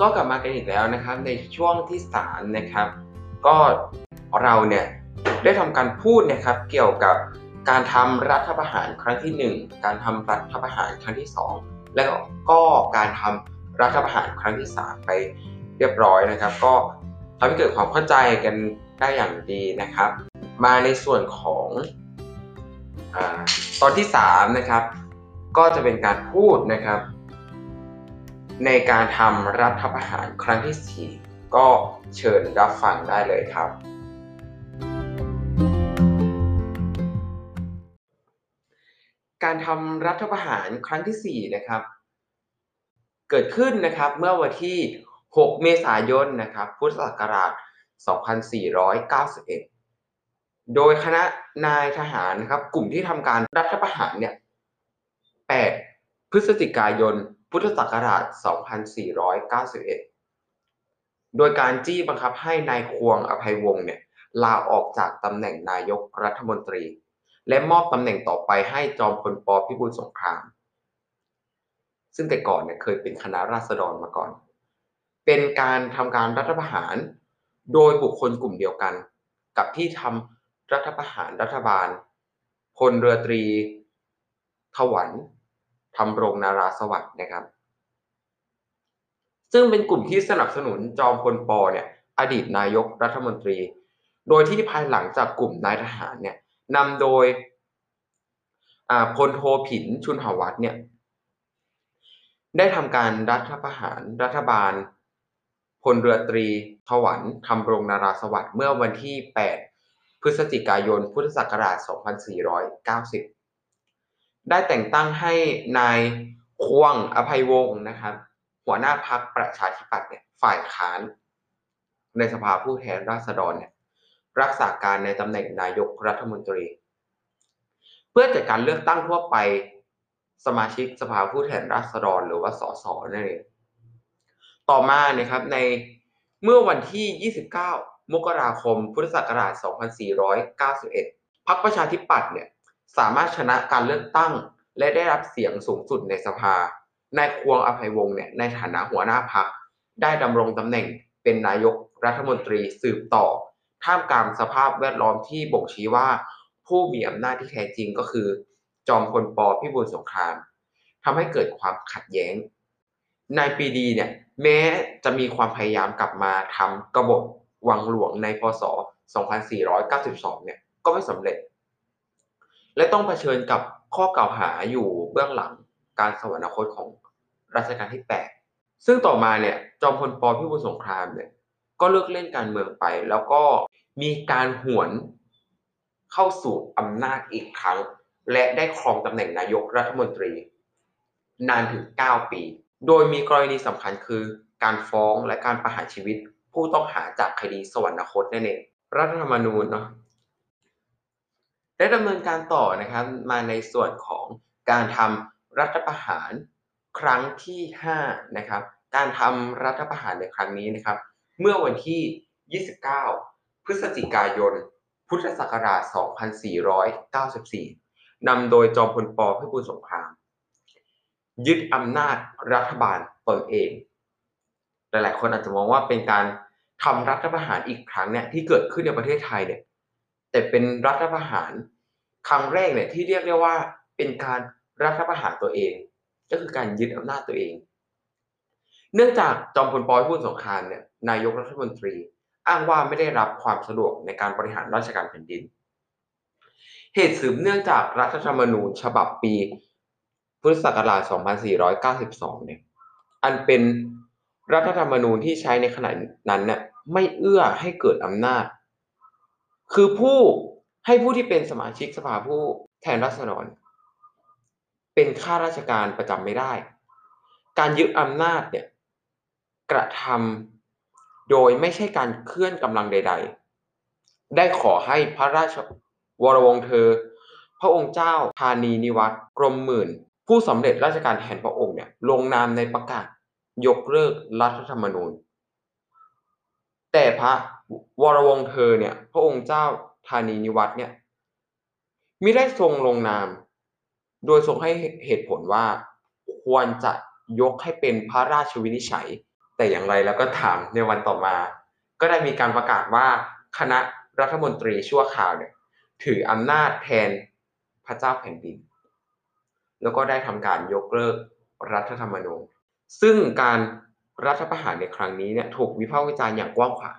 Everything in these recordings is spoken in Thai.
ก็กลับมากันอีกแล้วนะครับ ในช่วงที่สามนะครับ ก็เราเนี่ยได้ทำการพูดนะครับ เกี่ยวกับการทำรัฐประหารครั้งที่หนึ่งการทำรัฐประหารครั้งที่สองแล้วก็การทำรัฐประหารครั้งที่สามไปเรียบร้อยนะครับ ก็ทำให้เกิดความเข้าใจกันได้อย่างดีนะครับ มาในส่วนของอตอนที่สามนะครับ ก็จะเป็นการพูดนะครับ ในการทำรัฐประหารครั้งที่ 4 ก็เชิญรับฟังได้เลยครับ การทำรัฐประหารครั้งที่ 4 นะครับ เกิดขึ้นนะครับเมื่อวันที่ 6 เมษายนนะครับ พุทธศักราช 2491 โดยคณะนายทหารนะครับ กลุ่มที่ทำการรัฐประหารเนี่ย 8 พฤศจิกายน พุทธศักราช 2491 โดยการจี้บังคับให้นายควงอภัยวงศ์เนี่ยลาออกจากตำแหน่งนายกรัฐมนตรี และมอบตำแหน่งต่อไปให้จอมพลปพิบูลสงคราม ซึ่งแต่ก่อนเนี่ยเคยเป็นคณะราษฎรมาก่อน เป็นการทำการรัฐประหาร โดยบุคคลกลุ่มเดียวกัน กับที่ทำรัฐประหารรัฐบาลพลเรือตรี ถวัน ทำรงนาราสวัสดิ์นะครับ ซึ่งเป็นกลุ่มที่สนับสนุนจอมพลปเนี่ยอดีตนายกรัฐมนตรี โดยที่ภายหลังจากกลุ่มนายทหารเนี่ยนำโดยพลโทผินชุนหวัฒน์เนี่ยได้ทำการรัฐประหารรัฐบาลพลเรือตรีถวันทำรงนาราสวัสดิ์เมื่อวันที่ 8 พฤศจิกายน พุทธศักราช 2490 ได้แต่งตั้งให้นายควงอภัยวงศ์นะครับ หัวหน้าพักประชาธิปัตย์เนี่ยฝ่ายค้าน ในสภาผู้แทนราษฎรเนี่ยรักษาการในตำแหน่งนายกรัฐมนตรี เพื่อจัดการเลือกตั้งทั่วไปสมาชิกสภาผู้แทนราษฎรหรือว่าสสนั่นเองต่อมานะครับในเมื่อวันที่ 29 มกราคม พุทธศักราช 2491 พรรคประชาธิปัตย์เนี่ย สามารถชนะการเลือกตั้ง และได้รับเสียงสูงสุดในสภานายควงอภัยวงศ์เนี่ยในฐานะหัวหน้าพรรคได้ดำรงตำแหน่งเป็นนายกรัฐมนตรีสืบต่อ ท่ามกลางสภาพแวดล้อมที่บ่งชี้ว่า ผู้มีอำนาจที่แท้จริงก็คือ จอมพลปพิบูลสงครามทำให้เกิดความขัดแย้งนายปีดีเนี่ยแม้จะมีความพยายามกลับมาทำกบฏวังหลวงในพศ 2492 เนี่ยก็ไม่สำเร็จ และต้องเผชิญกับข้อกล่าวหาอยู่เบื้องหลังการสวรรคตของรัชกาลที่ 8 ซึ่งต่อมาเนี่ยจอมพลปพิบูลสงครามเนี่ยก็เลิกเล่นการเมืองไป แล้วก็มีการหวนเข้าสู่อำนาจอีกครั้ง และได้ครองตำแหน่งนายกรัฐมนตรี นานถึง 9 ปี โดยมีกรณีสำคัญคือการฟ้องและการประหารชีวิต ผู้ต้องหาจากคดีสวรรคตนั่นเองรัฐธรรมนูญเนาะ ได้ดำเนินการต่อนะครับมาในส่วนของการทำรัฐประหารครั้งที่5นะครับการทำรัฐประหารในครั้งนี้นะครับ เมื่อวันที่ 29 พฤศจิกายน พุทธศักราช 2494 นำโดยจอมพลปพิบูลสงคราม ยึดอำนาจรัฐบาลตนเอง หลายๆคนอาจจะมองว่าเป็นการทำรัฐประหารอีกครั้งเนี่ยที่เกิดขึ้นในประเทศไทยเนี่ย แต่เป็นรัฐประหารครั้งแรกเนี่ยที่เรียกได้ว่าเป็นการรัฐประหารตัวเอง ก็คือการยึดอำนาจตัวเอง เนื่องจากจอมพลปอยพูดสงครามเนี่ยนายกรัฐมนตรี อ้างว่าไม่ได้รับความสะดวกในการบริหารราชการแผ่นดิน เหตุสืบเนื่องจากรัฐธรรมนูญฉบับปี พุทธศักราช 2492 เนี่ยอันเป็นรัฐธรรมนูญที่ใช้ในขณะนั้นเนี่ยไม่เอื้อให้เกิดอำนาจ คือผู้ให้ผู้ที่เป็นสมาชิกสภาผู้แทนราษฎรเป็นข้าราชการประจำไม่ได้ การยึดอำนาจเนี่ยกระทำโดยไม่ใช่การเคลื่อนกำลังใด ๆ ได้ขอให้พระราชวรวงศ์เธอ พระองค์เจ้าธานีนิวัตรกรมหมื่น ผู้สำเร็จราชการแทนพระองค์เนี่ยลงนามในประกาศยกเลิกรัฐธรรมนูญ แต่พระ วรวงเธอเนี่ย พระองค์เจ้าธานีนิวัตเนี่ยมิได้ทรงลงนาม โดยทรงให้เหตุผลว่า ควรจะยกให้เป็นพระราชวินิจฉัย แต่อย่างไรแล้วก็ถามในวันต่อมา ก็ได้มีการประกาศว่าคณะรัฐมนตรีชั่วคราวเนี่ยถืออำนาจแทนพระเจ้าแผ่นดิน แล้วก็ได้ทำการยกเลิกรัฐธรรมนูญ ซึ่งการรัฐประหารในครั้งนี้เนี่ยถูกวิพากษ์วิจารณ์อย่างกว้างขวาง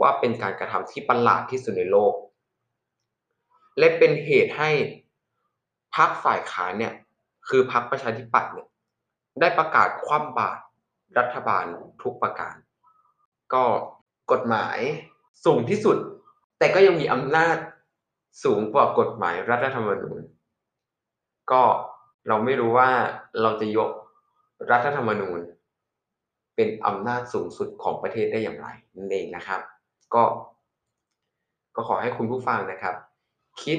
ว่าเป็นการกระทำที่ประหลาดที่สุดในโลก และเป็นเหตุให้พรรคฝ่ายค้านเนี่ยคือพรรคประชาธิปัตย์เนี่ยได้ประกาศคว่ำบาตรรัฐบาลทุกประการ ก็กฎหมายสูงที่สุด แต่ก็ยังมีอำนาจสูงกว่ากฎหมายรัฐธรรมนูญ ก็เราไม่รู้ว่าเราจะยกรัฐธรรมนูญ เป็นอำนาจสูงสุดของประเทศได้อย่างไรนั่นเองนะครับ ก็ ก็ขอให้คุณผู้ฟังนะครับ คิด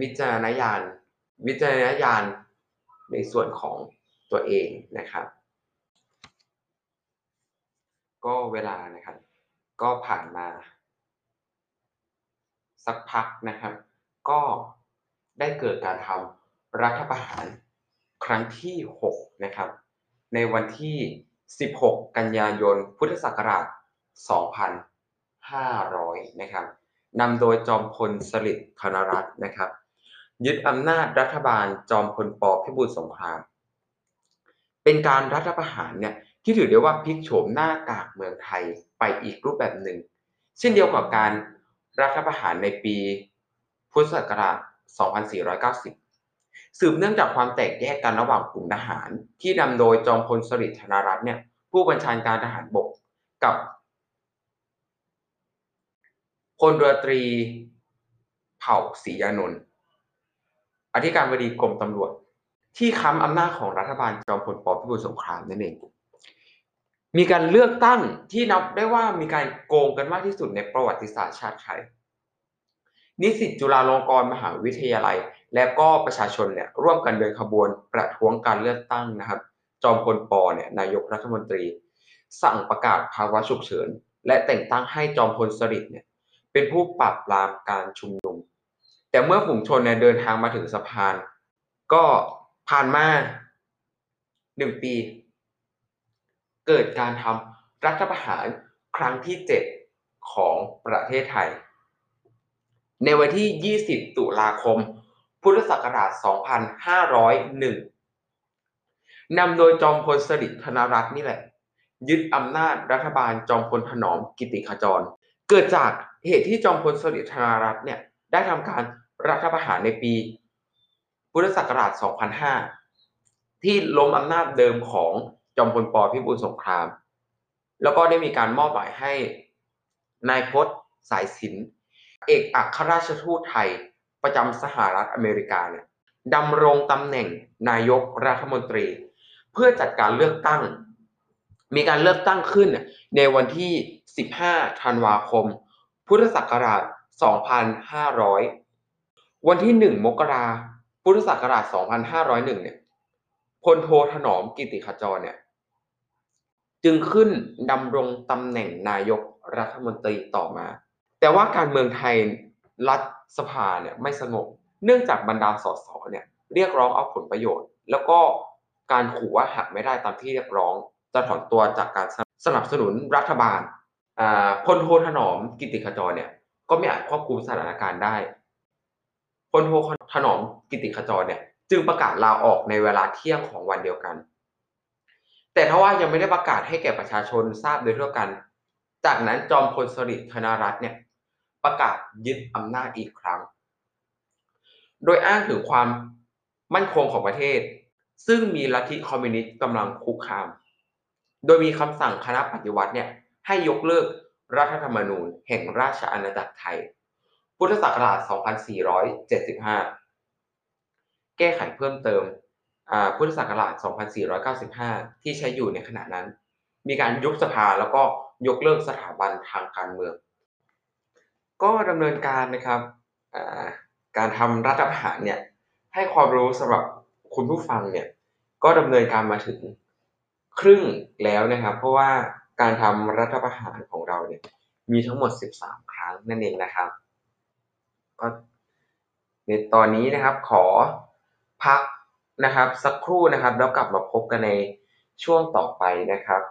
วิจารณญาณ วิจารณญาณในส่วนของตัวเองนะครับ ก็เวลานะครับ ก็ผ่านมา สักพักนะครับ ก็ได้เกิดการทำรัฐประหารครั้งที่ 6 นะครับ ในวันที่ 16 กันยายน พุทธศักราช 2500 นะครับนำโดยจอมพลสฤษดิ์ธนรัตน์นะครับ ยึดอำนาจรัฐบาลจอมพลปพิบูลสงคราม เป็นการรัฐประหารเนี่ยที่ถือได้ว่าพลิกโฉมหน้ากากเมืองไทยไปอีกรูปแบบหนึ่ง เช่นเดียวกับการรัฐประหารในปีพุทธศักราช 2490 สืบเนื่องจากความแตกแยกกันระหว่างกลุ่มทหาร ที่นำโดยจอมพลสฤษดิ์ธนรัตน์เนี่ยผู้บัญชาการทหารบกกับ ลเรือตรีเผ่าศรียานนท์อธิการบดีกรมตำรวจ ที่ค้ำอำนาจของรัฐบาลจอมพลปพิบูลสงครามนั่นเองมีการเลือกตั้งที่นับได้ว่ามีการโกงกันมากที่สุดในประวัติศาสตร์ชาติไทย นิสิตจุฬาลงกรณ์มหาวิทยาลัย และก็ประชาชนเนี่ยร่วมกันเดินขบวนประท้วงการเลือกตั้งนะครับ จอมพลปเนี่ยนายกรัฐมนตรี สั่งประกาศภาวะฉุกเฉิน และแต่งตั้งให้จอมพลสฤษดิ์เนี่ย เป็นผู้ปราบปรามการชุมนุม แต่เมื่อฝูงชนเนี่ยเดินทางมาถึงสะพาน ก็ผ่านมาหนึ่งปี เกิดการทำรัฐประหารครั้งที่7ของประเทศไทย ในวันที่ 20 ตุลาคม พุทธศักราช 2501 นำโดยจอมพลสฤษดิ์ธนรัตน์นี่แหละ ยึดอำนาจรัฐบาลจอมพลถนอมกิติขจร เกิดจาก เหตุที่จอมพลสฤษดิ์ธนรัตน์เนี่ยได้ทำการรัฐประหารในปี พุทธศักราช 2005 ที่ล้มอำนาจเดิมของจอมพลปพิบูลสงคราม แล้วก็ได้มีการมอบหมายให้นายพศสายสิน เอกอัครราชทูตไทยประจำสหรัฐอเมริกาเนี่ยดำรงตำแหน่งนายกรัฐมนตรี เพื่อจัดการเลือกตั้ง มีการเลือกตั้งขึ้นในวันที่ 15 ธันวาคม พุทธศักราช 2500 วันที่ 1 มกราพุทธศักราช 2501 เนี่ยพลโทถนอมกิติขจรเนี่ย จึงขึ้นดำรงตำแหน่งนายกรัฐมนตรีต่อมา แต่ว่าการเมืองไทยรัฐสภาเนี่ยไม่สงบ เนื่องจากบรรดาสสเนี่ยเรียกร้องเอาผลประโยชน์ แล้วก็การขู่ว่าหากไม่ได้ตามที่เรียกร้อง จะถอนตัวจากการสนับสนุนรัฐบาล พลโทถนอมกิติขจรเนี่ย ก็ไม่อาจควบคุมสถานการณ์ได้พลโทถนอมกิติขจรเนี่ย จึงประกาศลาออกในเวลาเที่ยงของวันเดียวกัน แต่ถ้าว่ายังไม่ได้ประกาศให้แก่ประชาชนทราบโดยทั่วกัน จากนั้นจอมพลสฤษดิ์ธนรัตน์เนี่ย ประกาศยึดอำนาจอีกครั้ง โดยอ้างถึงความมั่นคงของประเทศ ซึ่งมีลัทธิคอมมิวนิสต์กำลังคุกคาม โดยมีคำสั่งคณะปฏิวัติเนี่ย ให้ยกเลิกรัฐธรรมนูญแห่งราชอาณาจักรไทย พุทธศักราช 2475 แก้ไขเพิ่มเติมพุทธศักราช 2495 ที่ใช้อยู่ในขณะนั้น มีการยุบสภาแล้วก็ยกเลิกสถาบันทางการเมือง ก็ดำเนินการนะครับการทำรัฐประหารเนี่ยให้ความรู้สำหรับคุณผู้ฟังเนี่ยก็ดำเนินการมาถึงครึ่งแล้วนะครับ เพราะว่า การทำรัฐประหารของเราเนี่ยมีทั้งหมด 13 ครั้งนั่นเองนะครับก็ในตอนนี้นะครับขอพักนะครับสักครู่นะครับ แล้วกลับมาพบกันในช่วงต่อไปนะครับ